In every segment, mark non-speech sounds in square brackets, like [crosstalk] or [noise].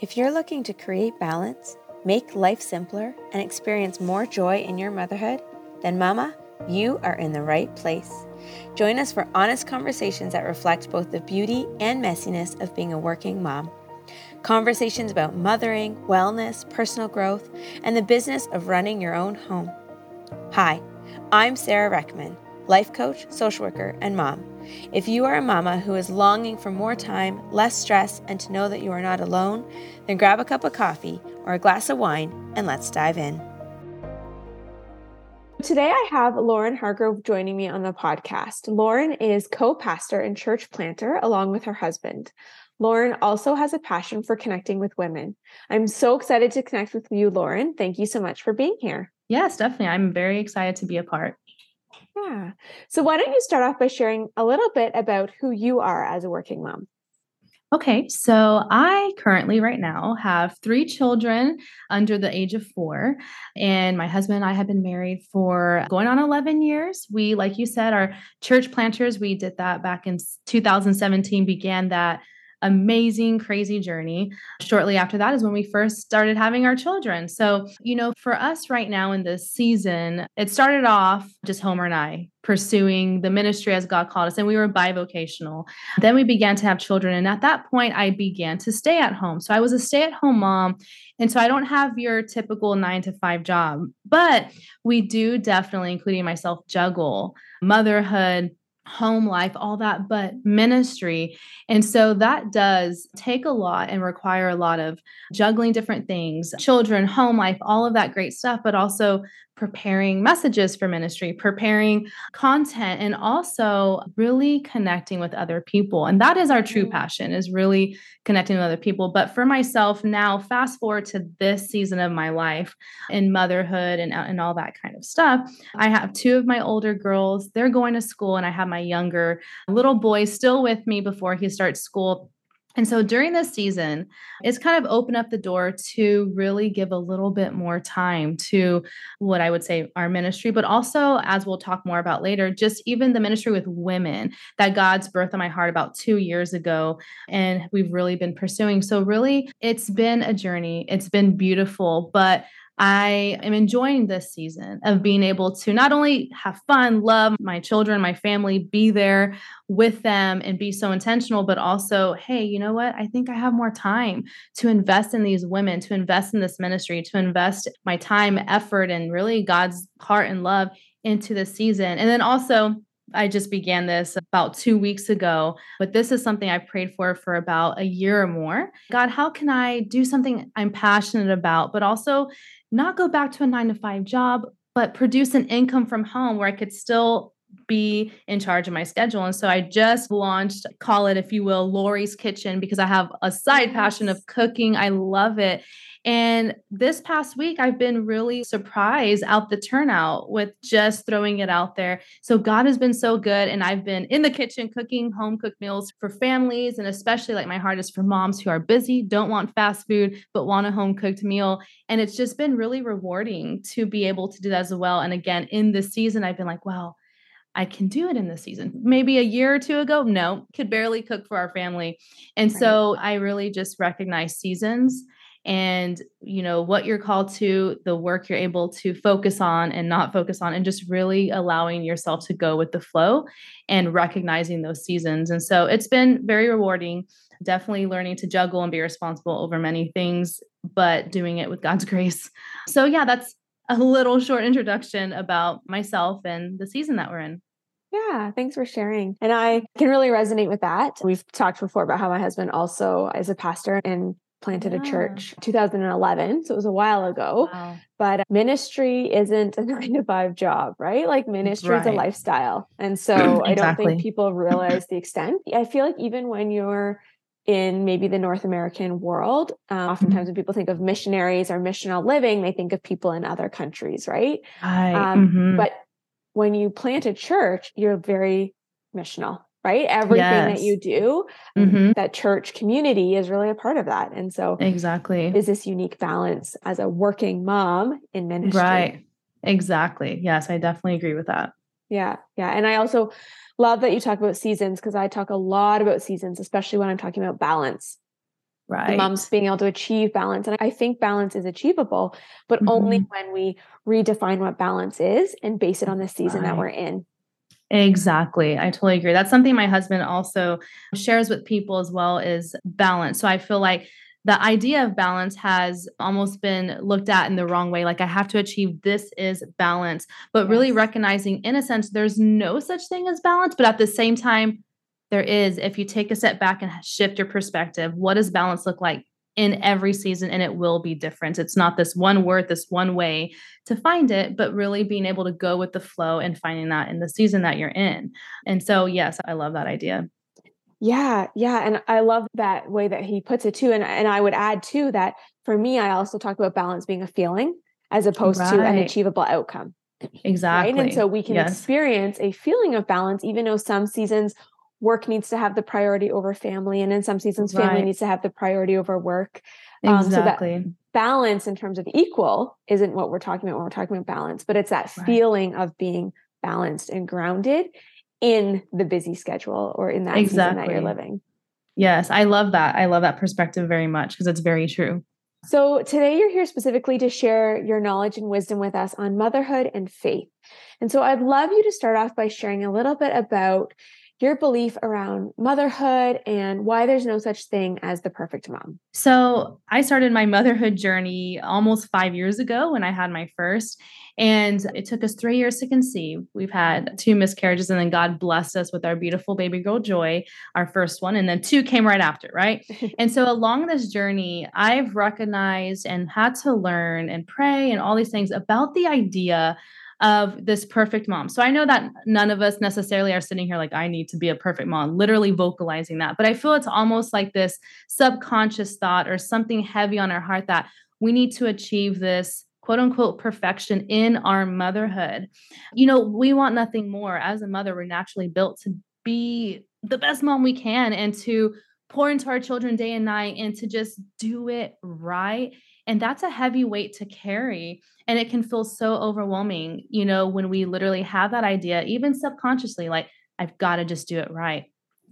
If you're looking to create balance, make life simpler, and experience more joy in your motherhood, then, Mama, you are in the right place. Join us for honest conversations that reflect both the beauty and messiness of being a working mom. Conversations about mothering, wellness, personal growth, and the business of running your own home. Hi, I'm Sarah Reckman, life coach, social worker, and mom. If you are a mama who is longing for more time, less stress, and to know that you are not alone, then grab a cup of coffee or a glass of wine and let's dive in. Today, I have Lauren Hargrove joining me on the podcast. Lauren is co pastor and church planter along with her husband. Lauren also has a passion for connecting with women. I'm so excited to connect with you, Lauren. Thank you so much for being here. Yes, definitely. I'm very excited to be a part. Yeah. So, why don't you start off by sharing a little bit about who you are as a working mom? Okay, so I currently, right now, have three children under the age of four. And my husband and I have been married for going on 11 years. We, like you said, are church planters. We did that back in 2017, began that amazing, crazy journey. Shortly after that is when we first started having our children. So, you know, for us right now in this season, it started off just Homer and I pursuing the ministry as God called us, and we were bivocational. Then we began to have children. And at that point, I began to stay at home. So I was a stay at home mom. And so I don't have your typical nine to five job, but we do definitely, including myself, juggle motherhood home life, all that, but ministry. And so that does take a lot and require a lot of juggling different things, children, home life, all of that great stuff, but also preparing messages for ministry, preparing content, and also really connecting with other people. And that is our true mm. passion is really connecting with other people. But for myself now, fast forward to this season of my life in motherhood and, and all that kind of stuff, I have two of my older girls. They're going to school, and I have my younger little boy still with me before he starts school and so during this season, it's kind of opened up the door to really give a little bit more time to what I would say our ministry, but also, as we'll talk more about later, just even the ministry with women that God's birthed on my heart about two years ago. And we've really been pursuing. So, really, it's been a journey. It's been beautiful, but I am enjoying this season of being able to not only have fun, love my children, my family, be there with them and be so intentional, but also, hey, you know what? I think I have more time to invest in these women, to invest in this ministry, to invest my time, effort, and really God's heart and love into this season. And then also, I just began this about two weeks ago, but this is something I prayed for for about a year or more. God, how can I do something I'm passionate about, but also not go back to a nine to five job, but produce an income from home where I could still be in charge of my schedule. And so I just launched, call it, if you will, Lori's Kitchen, because I have a side passion of cooking. I love it. And this past week, I've been really surprised out the turnout with just throwing it out there. So God has been so good. And I've been in the kitchen cooking home cooked meals for families. And especially like my heart is for moms who are busy, don't want fast food, but want a home cooked meal. And it's just been really rewarding to be able to do that as well. And again, in this season, I've been like, wow, I can do it in this season. Maybe a year or two ago, no, could barely cook for our family. And right. so I really just recognize seasons and you know what you're called to the work you're able to focus on and not focus on and just really allowing yourself to go with the flow and recognizing those seasons and so it's been very rewarding definitely learning to juggle and be responsible over many things but doing it with god's [laughs] grace so yeah that's a little short introduction about myself and the season that we're in yeah, thanks for sharing. And I can really resonate with that. We've talked before about how my husband also is a pastor and planted yeah. a church 2011 so it was a while ago wow. but ministry isn't a [laughs] nine to five job right like ministry right. is a lifestyle and [clears throat] so exactly. i don't think people realize the extent i feel like even when you're in maybe the north american world um, oftentimes when people think of missionaries or missional living they think of people in other countries right, right. Um, mm-hmm. but when you plant a church you're very missional right? Everything yes. that you do, mm-hmm. that church community is really a part of that. And so, exactly, is this unique balance as a working mom in ministry? Right. Exactly. Yes, I definitely agree with that. Yeah. Yeah. And I also love that you talk about seasons because I talk a lot about seasons, especially when I'm talking about balance. Right. moms being able to achieve balance. And I think balance is achievable, but mm-hmm. only when we redefine what balance is and base it on the season right. that we're in. Exactly. I totally agree. That's something my husband also shares with people as well is balance. So I feel like the idea of balance has almost been looked at in the wrong way. Like I have to achieve this is balance, but yes. really recognizing in a sense there's no such thing as balance, but at the same time, there is if you take a step back and shift your perspective, what does balance look like in every season and it will be different. It's not this one word, this one way to find it, but really being able to go with the flow and finding that in the season that you're in. And so, yes, I love that idea. Yeah, yeah. And I love that way that he puts it too. And, and I would add too that for me, I also talk about balance being a feeling as opposed right. to an achievable outcome. Exactly. Right. And so we can yes. experience a feeling of balance, even though some seasons work needs to have the priority over family and in some seasons family right. needs to have the priority over work exactly um, so balance in terms of equal isn't what we're talking about when we're talking about balance but it's that right. feeling of being balanced and grounded in the busy schedule or in that exactly. season that you're living yes i love that i love that perspective very much because it's very true so, today you're here specifically to share your knowledge and wisdom with us on motherhood and faith. And so, I'd love you to start off by sharing a little bit about your belief around motherhood and why there's no such thing as the perfect mom. So, I started my motherhood journey almost five years ago when I had my first, and it took us three years to conceive. We've had two miscarriages, and then God blessed us with our beautiful baby girl, Joy, our first one, and then two came right after, right? [laughs] and so, along this journey, I've recognized and had to learn and pray and all these things about the idea of this perfect mom. So I know that none of us necessarily are sitting here like, I need to be a perfect mom, literally vocalizing that. But I feel it's almost like this subconscious thought or something heavy on our heart that we need to achieve this quote unquote perfection in our motherhood. You know, we want nothing more. As a mother, we're naturally built to be the best mom we can and to pour into our children day and night and to just do it right. And that's a heavy weight to carry. And it can feel so overwhelming, you know, when we literally have that idea, even subconsciously, like, I've got to just do it right.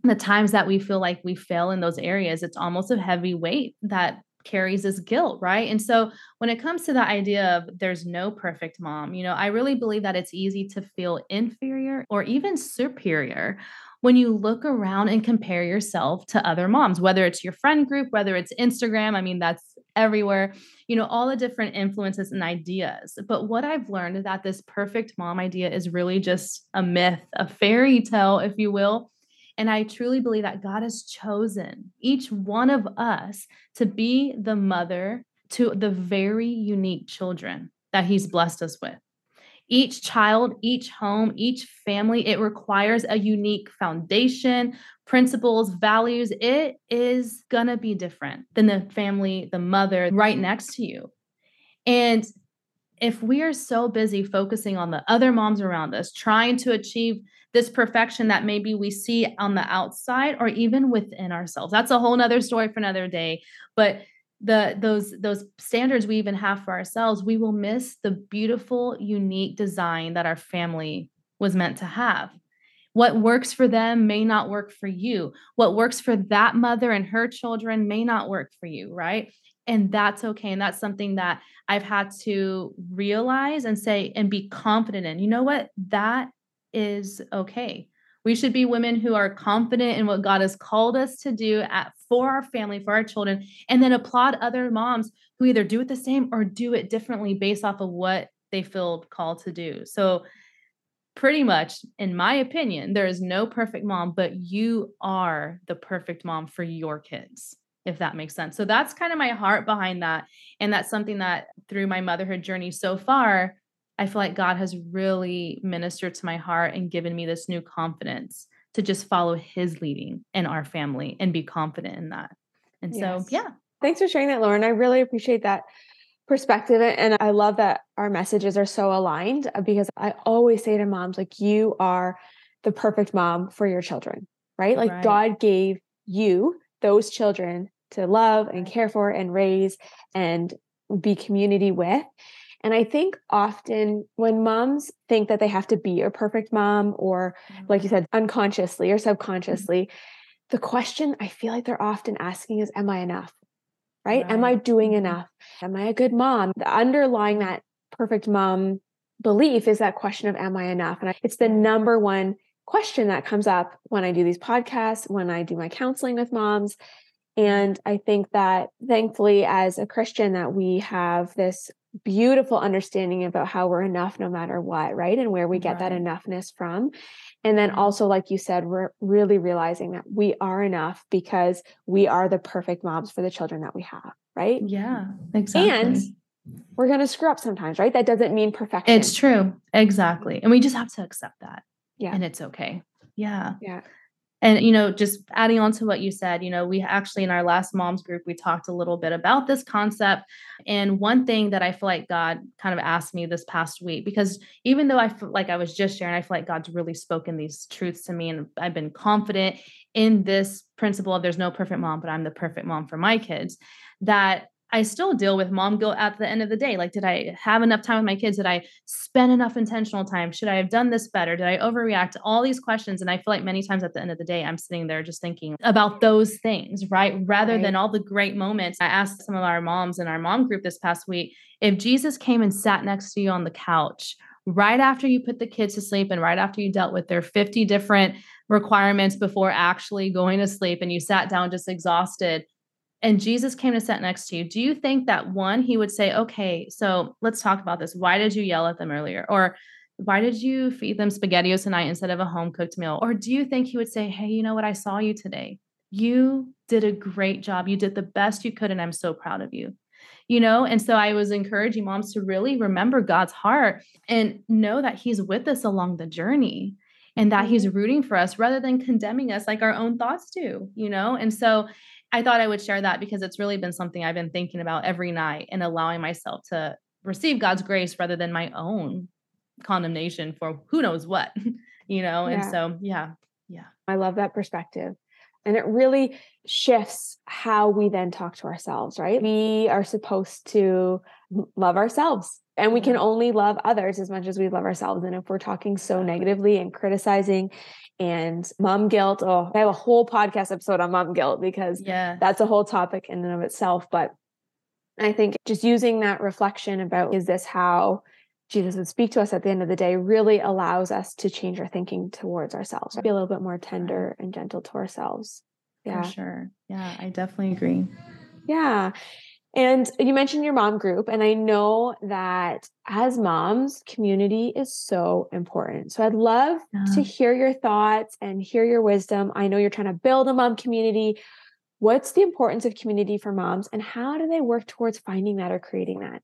The times that we feel like we fail in those areas, it's almost a heavy weight that carries this guilt, right? And so when it comes to the idea of there's no perfect mom, you know, I really believe that it's easy to feel inferior or even superior when you look around and compare yourself to other moms, whether it's your friend group, whether it's Instagram. I mean, that's everywhere, you know, all the different influences and ideas. But what I've learned is that this perfect mom idea is really just a myth, a fairy tale, if you will. And I truly believe that God has chosen each one of us to be the mother to the very unique children that He's blessed us with. Each child, each home, each family, it requires a unique foundation, principles, values. It is going to be different than the family, the mother right next to you. And if we are so busy focusing on the other moms around us, trying to achieve this perfection that maybe we see on the outside or even within ourselves, that's a whole nother story for another day. But the those those standards we even have for ourselves we will miss the beautiful unique design that our family was meant to have. What works for them may not work for you. What works for that mother and her children may not work for you right? And that's okay and that's something that i've had to realize and say and be confident in. You know what? That is okay. We should be women who are confident in what God has called us to do at, for our family, for our children, and then applaud other moms who either do it the same or do it differently based off of what they feel called to do. So, pretty much, in my opinion, there is no perfect mom, but you are the perfect mom for your kids, if that makes sense. So, that's kind of my heart behind that. And that's something that through my motherhood journey so far, I feel like God has really ministered to my heart and given me this new confidence to just follow his leading in our family and be confident in that. And yes. so, yeah. Thanks for sharing that, Lauren. I really appreciate that perspective. And I love that our messages are so aligned uh, because I always say to moms, like, you are the perfect mom for your children, right? Like, right. God gave you those children to love and care for and raise and be community with. And I think often when moms think that they have to be a perfect mom, or like you mm-hmm. said, unconsciously or mm-hmm. subconsciously, the question I feel like they're often asking is, Am I enough? right? right? Am I doing mm-hmm. enough? Am I a good mom? The underlying that perfect mom belief is that question of am I enough? And it's the number one question that comes up when I do these podcasts, when I do my counseling with moms. And I think that thankfully, as a Christian, that we have this beautiful understanding about how we're enough no matter what, right? And where we get right. that enoughness from. And then also, like you said, we're really realizing that we are enough because we are the perfect moms for the children that we have, right? Yeah, exactly. And we're going to screw up sometimes, right? That doesn't mean perfection. It's true. Exactly. And we just have to accept that. Yeah. And it's okay. Yeah. Yeah. And, you know, just adding on to what you said, you know, we actually in our last moms group, we talked a little bit about this concept. And one thing that I feel like God kind of asked me this past week, because even though I feel like I was just sharing, I feel like God's really spoken these truths to me and I've been confident in this principle of there's no perfect mom, but I'm the perfect mom for my kids. That I still deal with mom guilt at the end of the day. Like, did I have enough time with my kids? Did I spend enough intentional time? Should I have done this better? Did I overreact to all these questions? And I feel like many times at the end of the day, I'm sitting there just thinking about those things, right? Rather right. than all the great moments. I asked some of our moms in our mom group this past week if Jesus came and sat next to you on the couch right after you put the kids to sleep and right after you dealt with their 50 different requirements before actually going to sleep and you sat down just exhausted and Jesus came to sit next to you, do you think that one, he would say, okay, so let's talk about this. Why did you yell at them earlier? Or why did you feed them SpaghettiOs tonight instead of a home cooked meal? Or do you think he would say, hey, you know what? I saw you today. You did a great job. You did the best you could. And I'm so proud of you. You know, and so I was encouraging moms to really remember God's heart and know that He's with us along the journey and that He's mm-hmm. rooting for us rather than condemning us like our own thoughts do, you know? And so I thought I would share that because it's really been something I've been thinking about every night and allowing myself to receive God's grace rather than my own condemnation for who knows what, [laughs] you know? Yeah. And so, yeah, yeah. I love that perspective. And it really shifts how we then talk to ourselves, right? We are supposed to love ourselves and we can mm-hmm. only love others as much as we love ourselves. And if we're talking so negatively and criticizing and mom guilt. Oh, I have a whole podcast episode on mom guilt because yeah. that's a whole topic in and of itself. But I think just using that reflection about is this how Jesus would speak to us at the end of the day really allows us to change our thinking towards ourselves, be a little bit more tender and gentle to ourselves. Yeah. For sure. Yeah, I definitely agree. Yeah. And you mentioned your mom group, and I know that as moms, community is so important. So I'd love yeah. to hear your thoughts and hear your wisdom. I know you're trying to build a mom community. What's the importance of community for moms, and how do they work towards finding that or creating that?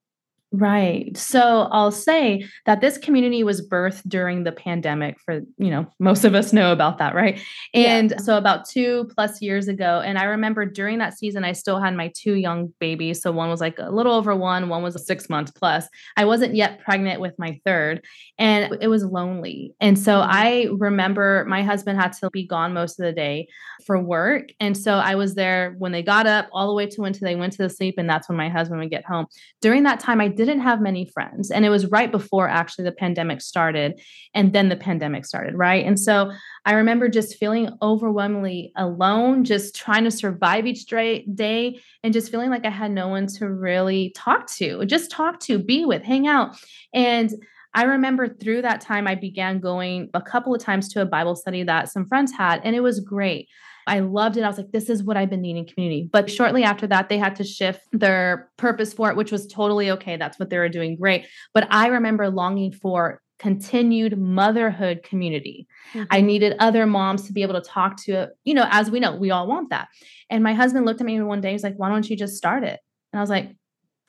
Right. So I'll say that this community was birthed during the pandemic for, you know, most of us know about that, right? And yeah. so about two plus years ago. And I remember during that season, I still had my two young babies. So one was like a little over one, one was six months plus. I wasn't yet pregnant with my third, and it was lonely. And so mm-hmm. I remember my husband had to be gone most of the day for work. And so I was there when they got up all the way to until they went to the sleep. And that's when my husband would get home. During that time, I did didn't have many friends. And it was right before actually the pandemic started. And then the pandemic started, right? And so I remember just feeling overwhelmingly alone, just trying to survive each day and just feeling like I had no one to really talk to, just talk to, be with, hang out. And I remember through that time, I began going a couple of times to a Bible study that some friends had, and it was great. I loved it. I was like, this is what I've been needing community. But shortly after that, they had to shift their purpose for it, which was totally okay. That's what they were doing great. But I remember longing for continued motherhood community. Mm-hmm. I needed other moms to be able to talk to, you know, as we know, we all want that. And my husband looked at me one day, he's like, why don't you just start it? And I was like,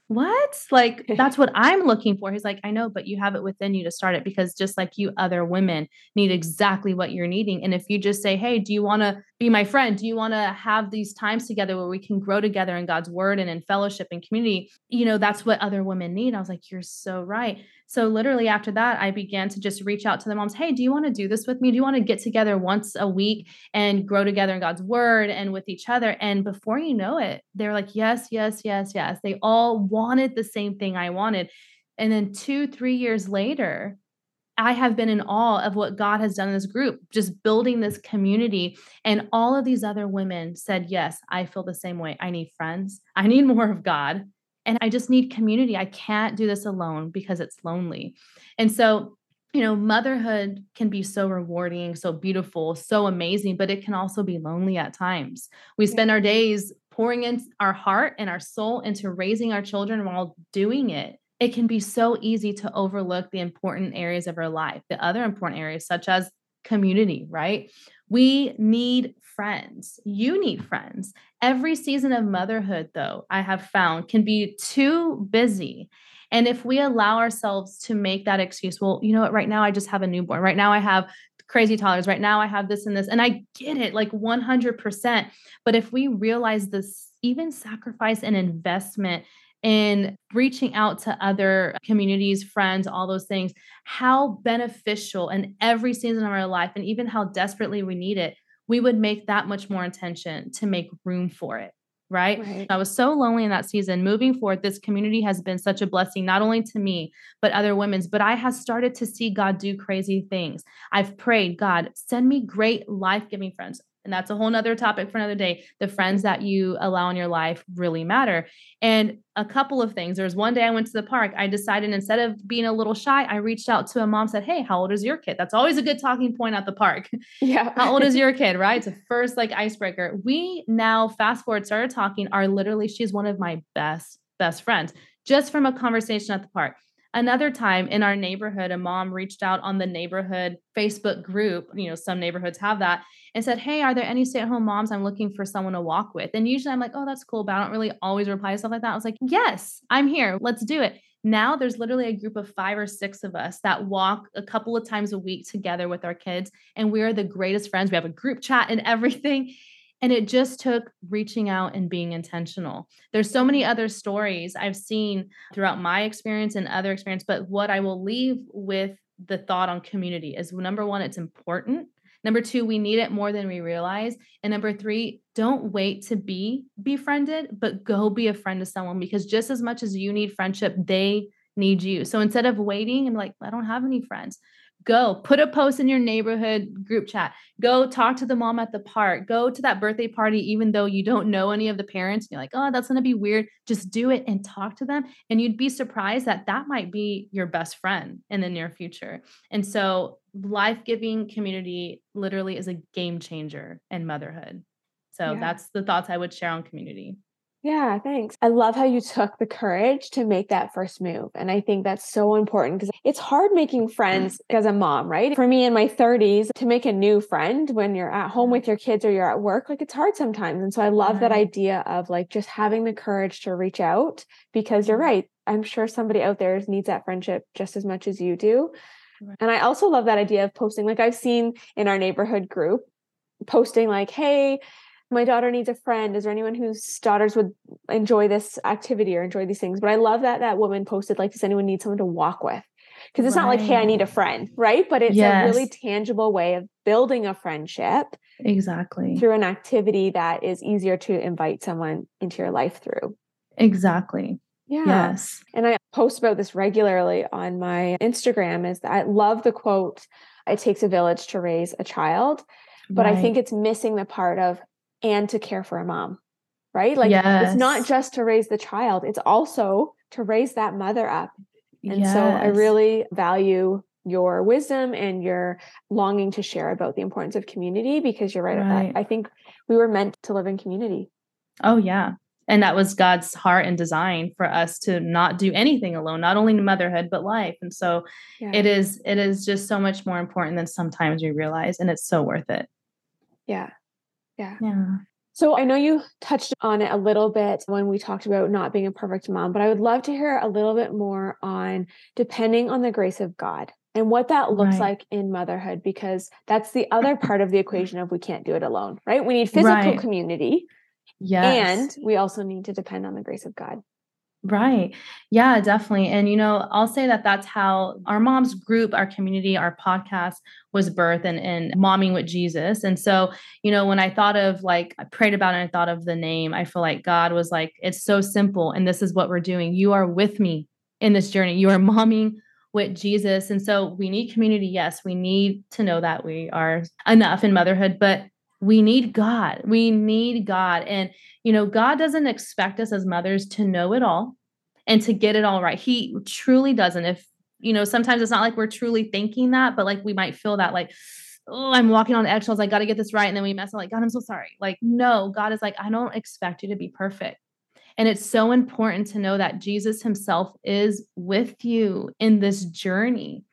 what? Like, [laughs] that's what I'm looking for. He's like, I know, but you have it within you to start it because just like you, other women need exactly what you're needing. And if you just say, Hey, do you want to be my friend? Do you want to have these times together where we can grow together in God's word and in fellowship and community? You know, that's what other women need. I was like, You're so right. So literally after that, I began to just reach out to the moms. Hey, do you want to do this with me? Do you want to get together once a week and grow together in God's word and with each other? And before you know it, they're like, yes, yes, yes, yes. They all wanted the same thing I wanted. And then two, three years later, I have been in awe of what God has done in this group, just building this community. And all of these other women said, Yes, I feel the same way. I need friends. I need more of God. And I just need community. I can't do this alone because it's lonely. And so, you know, motherhood can be so rewarding, so beautiful, so amazing, but it can also be lonely at times. We spend our days pouring in our heart and our soul into raising our children while doing it it can be so easy to overlook the important areas of our life, the other important areas, such as community, right? We need friends. You need friends. Every season of motherhood, though, I have found can be too busy. And if we allow ourselves to make that excuse, well, you know what, right now I just have a newborn. Right now I have crazy toddlers. Right now I have this and this. And I get it like 100%. But if we realize this, even sacrifice and investment in reaching out to other communities, friends, all those things, how beneficial in every season of our life, and even how desperately we need it, we would make that much more intention to make room for it. Right? right? I was so lonely in that season. Moving forward, this community has been such a blessing, not only to me, but other women's. But I have started to see God do crazy things. I've prayed, God, send me great life giving friends and that's a whole nother topic for another day. The friends that you allow in your life really matter. And a couple of things. There was one day i went to the park. I decided instead of being a little shy i reached out to a mom said hey how old is your kid? That's always a good talking point at the park. [laughs] Yeah. How old is [laughs] your kid? Right? It's a first like icebreaker. We now fast forward started talking are literally she's one of my best best friends just from a conversation at the park Another time in our neighborhood, a mom reached out on the neighborhood Facebook group. You know, some neighborhoods have that and said, Hey, are there any stay at home moms I'm looking for someone to walk with? And usually I'm like, Oh, that's cool. But I don't really always reply to stuff like that. I was like, Yes, I'm here. Let's do it. Now there's literally a group of five or six of us that walk a couple of times a week together with our kids. And we are the greatest friends. We have a group chat and everything. And it just took reaching out and being intentional. There's so many other stories I've seen throughout my experience and other experience, but what I will leave with the thought on community is number one, it's important. Number two, we need it more than we realize. And number three, don't wait to be befriended, but go be a friend to someone because just as much as you need friendship, they need you. So instead of waiting and like, I don't have any friends, Go put a post in your neighborhood group chat. Go talk to the mom at the park. Go to that birthday party, even though you don't know any of the parents. You're like, oh, that's going to be weird. Just do it and talk to them. And you'd be surprised that that might be your best friend in the near future. And so, life giving community literally is a game changer in motherhood. So, yeah. that's the thoughts I would share on community. Yeah, thanks. I love how you took the courage to make that first move. And I think that's so important because it's hard making friends [clears throat] as a mom, right? For me in my 30s, to make a new friend when you're at home with your kids or you're at work, like it's hard sometimes. And so I love that idea of like just having the courage to reach out because you're right. I'm sure somebody out there needs that friendship just as much as you do. And I also love that idea of posting, like I've seen in our neighborhood group, posting like, hey, my daughter needs a friend. Is there anyone whose daughters would enjoy this activity or enjoy these things? But I love that that woman posted, like, does anyone need someone to walk with? Because it's right. not like, hey, I need a friend, right? But it's yes. a really tangible way of building a friendship. Exactly. Through an activity that is easier to invite someone into your life through. Exactly. Yeah. Yes. And I post about this regularly on my Instagram is that I love the quote, it takes a village to raise a child. But right. I think it's missing the part of and to care for a mom, right? Like yes. it's not just to raise the child, it's also to raise that mother up. And yes. so I really value your wisdom and your longing to share about the importance of community because you're right, right. I think we were meant to live in community. Oh, yeah. And that was God's heart and design for us to not do anything alone, not only in motherhood, but life. And so yeah. it is, it is just so much more important than sometimes we realize, and it's so worth it. Yeah. Yeah. Yeah. So I know you touched on it a little bit when we talked about not being a perfect mom, but I would love to hear a little bit more on depending on the grace of God and what that looks right. like in motherhood, because that's the other part of the equation of we can't do it alone, right? We need physical right. community. Yes. And we also need to depend on the grace of God. Right. Yeah, definitely. And, you know, I'll say that that's how our mom's group, our community, our podcast was birthed and, and momming with Jesus. And so, you know, when I thought of like, I prayed about it and I thought of the name, I feel like God was like, it's so simple. And this is what we're doing. You are with me in this journey. You are momming with Jesus. And so we need community. Yes, we need to know that we are enough in motherhood, but we need God. We need God. And, you know, God doesn't expect us as mothers to know it all and to get it all right. He truly doesn't. If, you know, sometimes it's not like we're truly thinking that, but like we might feel that, like, oh, I'm walking on eggshells. I got to get this right. And then we mess up, like, God, I'm so sorry. Like, no, God is like, I don't expect you to be perfect. And it's so important to know that Jesus himself is with you in this journey.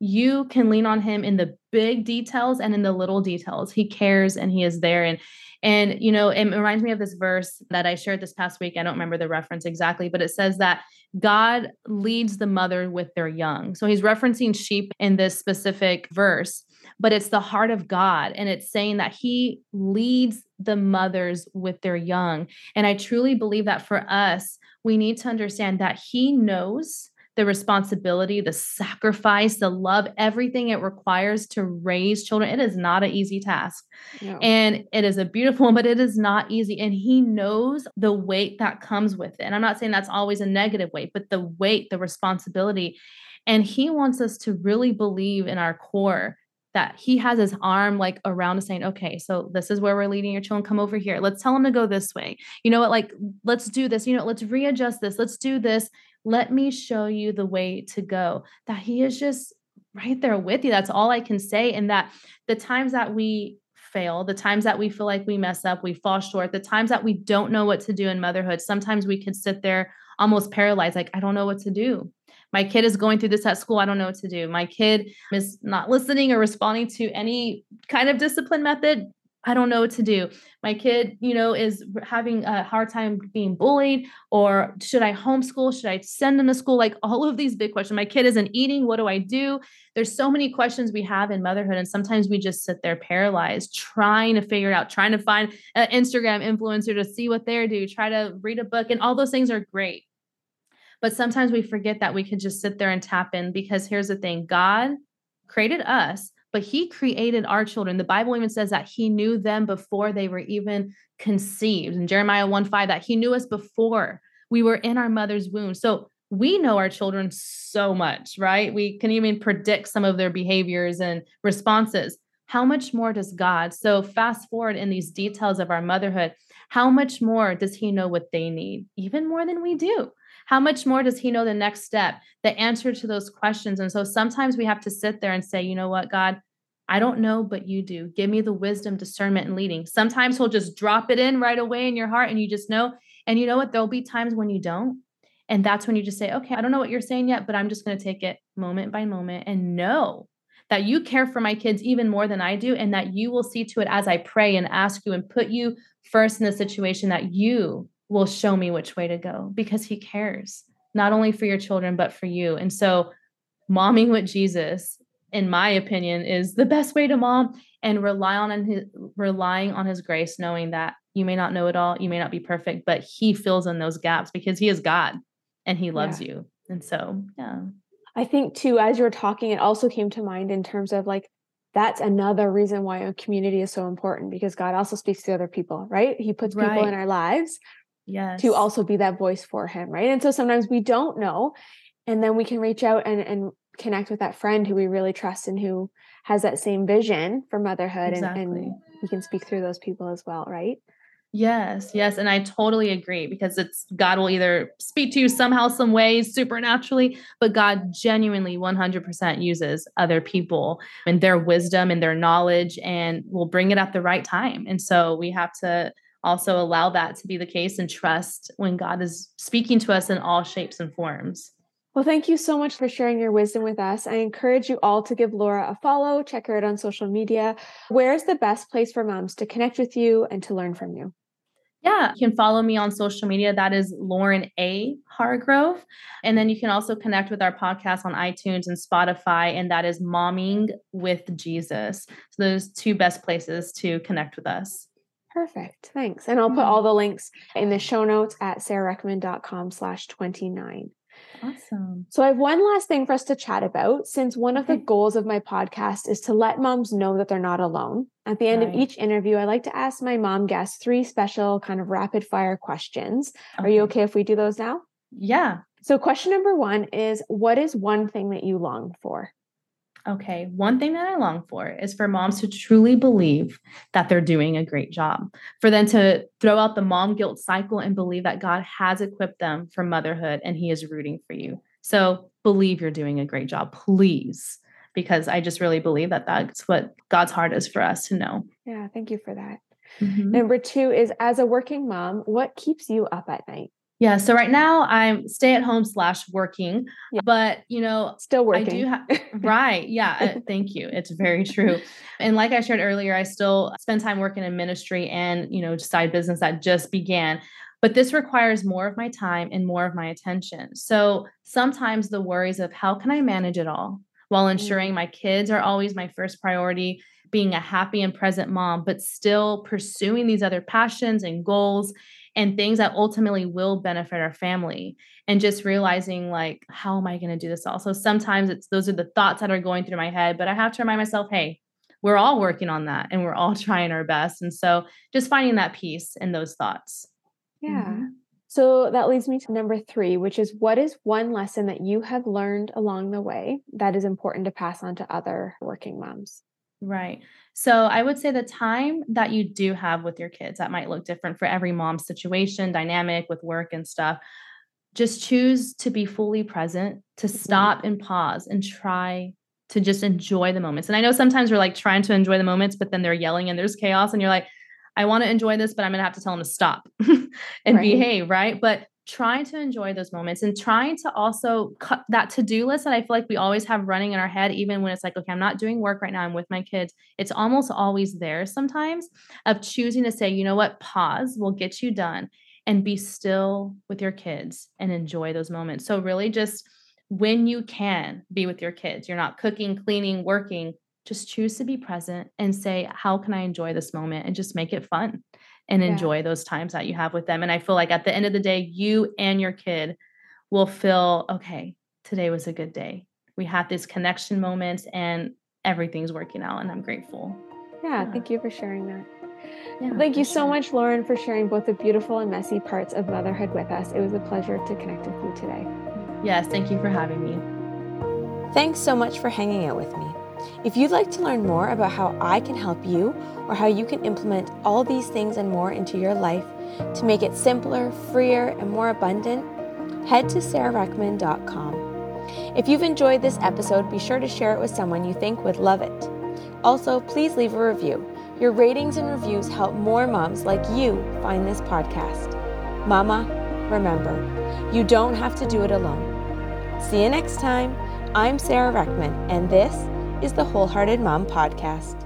You can lean on him in the big details and in the little details. He cares and he is there. And and you know, it reminds me of this verse that I shared this past week. I don't remember the reference exactly, but it says that God leads the mother with their young. So he's referencing sheep in this specific verse but it's the heart of God. And it's saying that He leads the mothers with their young. And I truly believe that for us, we need to understand that He knows the responsibility, the sacrifice, the love, everything it requires to raise children. It is not an easy task. No. And it is a beautiful, one, but it is not easy. And he knows the weight that comes with it. And I'm not saying that's always a negative weight, but the weight, the responsibility. And he wants us to really believe in our core that he has his arm like around us saying, okay, so this is where we're leading your children. Come over here. Let's tell them to go this way. You know what? Like, let's do this. You know, let's readjust this. Let's do this. Let me show you the way to go. That he is just right there with you. That's all I can say. And that the times that we fail, the times that we feel like we mess up, we fall short, the times that we don't know what to do in motherhood, sometimes we can sit there almost paralyzed, like, I don't know what to do. My kid is going through this at school. I don't know what to do. My kid is not listening or responding to any kind of discipline method. I don't know what to do. My kid, you know, is having a hard time being bullied, or should I homeschool? Should I send them to school? Like all of these big questions. My kid isn't eating. What do I do? There's so many questions we have in motherhood, and sometimes we just sit there paralyzed, trying to figure it out, trying to find an Instagram influencer to see what they do, try to read a book, and all those things are great. But sometimes we forget that we could just sit there and tap in because here's the thing God created us, but He created our children. The Bible even says that He knew them before they were even conceived. In Jeremiah 1 5, that He knew us before we were in our mother's womb. So we know our children so much, right? We can even predict some of their behaviors and responses. How much more does God? So, fast forward in these details of our motherhood, how much more does He know what they need? Even more than we do how much more does he know the next step, the answer to those questions? And so sometimes we have to sit there and say, you know what, God, I don't know, but you do. Give me the wisdom, discernment, and leading. Sometimes he'll just drop it in right away in your heart and you just know. And you know what? There'll be times when you don't. And that's when you just say, okay, I don't know what you're saying yet, but I'm just going to take it moment by moment and know that you care for my kids even more than I do, and that you will see to it as I pray and ask you and put you first in the situation that you will show me which way to go because he cares not only for your children but for you and so momming with jesus in my opinion is the best way to mom and rely on his relying on his grace knowing that you may not know it all you may not be perfect but he fills in those gaps because he is god and he loves yeah. you and so yeah i think too as you were talking it also came to mind in terms of like that's another reason why a community is so important because God also speaks to other people, right? He puts right. people in our lives yes. to also be that voice for him, right? And so sometimes we don't know, and then we can reach out and and connect with that friend who we really trust and who has that same vision for motherhood, exactly. and, and we can speak through those people as well, right? Yes, yes. And I totally agree because it's God will either speak to you somehow, some ways, supernaturally, but God genuinely 100% uses other people and their wisdom and their knowledge and will bring it at the right time. And so we have to also allow that to be the case and trust when God is speaking to us in all shapes and forms. Well, thank you so much for sharing your wisdom with us. I encourage you all to give Laura a follow, check her out on social media. Where's the best place for moms to connect with you and to learn from you? Yeah, you can follow me on social media. That is Lauren A. Hargrove. And then you can also connect with our podcast on iTunes and Spotify, and that is Momming with Jesus. So those two best places to connect with us. Perfect. Thanks. And I'll put mm-hmm. all the links in the show notes at sarahreckman.com slash 29. Awesome. So I have one last thing for us to chat about since one of the goals of my podcast is to let moms know that they're not alone. At the end right. of each interview, I like to ask my mom guests three special kind of rapid fire questions. Okay. Are you okay if we do those now? Yeah. So, question number one is What is one thing that you long for? Okay, one thing that I long for is for moms to truly believe that they're doing a great job, for them to throw out the mom guilt cycle and believe that God has equipped them for motherhood and He is rooting for you. So believe you're doing a great job, please, because I just really believe that that's what God's heart is for us to know. Yeah, thank you for that. Mm-hmm. Number two is as a working mom, what keeps you up at night? Yeah. So right now I'm stay at home slash working, yeah. but you know, still working. I do have, [laughs] right. Yeah. Uh, thank you. It's very true. And like I shared earlier, I still spend time working in ministry and, you know, side business that just began. But this requires more of my time and more of my attention. So sometimes the worries of how can I manage it all while ensuring mm. my kids are always my first priority, being a happy and present mom, but still pursuing these other passions and goals and things that ultimately will benefit our family. And just realizing like how am i going to do this also sometimes it's those are the thoughts that are going through my head but i have to remind myself hey we're all working on that and we're all [laughs] trying our best. And so just finding that peace in those thoughts. Yeah. Mm-hmm. so that leads me to number three which is what is one lesson that you have learned along the way that is important to pass on to other working moms? Right. So I would say the time that you do have with your kids, that might look different for every mom's situation, dynamic with work and stuff. Just choose to be fully present, to mm-hmm. stop and pause and try to just enjoy the moments. And I know sometimes we're like trying to enjoy the moments, but then they're yelling and there's chaos, and you're like, I want to enjoy this, but I'm going to have to tell them to stop [laughs] and right. behave. Right. But trying to enjoy those moments and trying to also cut that to-do list that I feel like we always have running in our head, even when it's like, okay, I'm not doing work right now, I'm with my kids. It's almost always there sometimes of choosing to say, you know what, pause, we'll get you done and be still with your kids and enjoy those moments. So really just when you can be with your kids, you're not cooking, cleaning, working, just choose to be present and say, how can I enjoy this moment and just make it fun and yeah. enjoy those times that you have with them. And I feel like at the end of the day, you and your kid will feel, okay, today was a good day. We had these connection moments and everything's working out. And I'm grateful. Yeah, yeah. thank you for sharing that. Yeah, thank you so sure. much, Lauren, for sharing both the beautiful and messy parts of motherhood with us. It was a pleasure to connect with you today. Yes, thank you for having me. Thanks so much for hanging out with me. If you'd like to learn more about how I can help you or how you can implement all these things and more into your life to make it simpler, freer, and more abundant, head to sarahreckman.com. If you've enjoyed this episode, be sure to share it with someone you think would love it. Also, please leave a review. Your ratings and reviews help more moms like you find this podcast. Mama, remember, you don't have to do it alone. See you next time. I'm Sarah Reckman, and this is the Wholehearted Mom Podcast.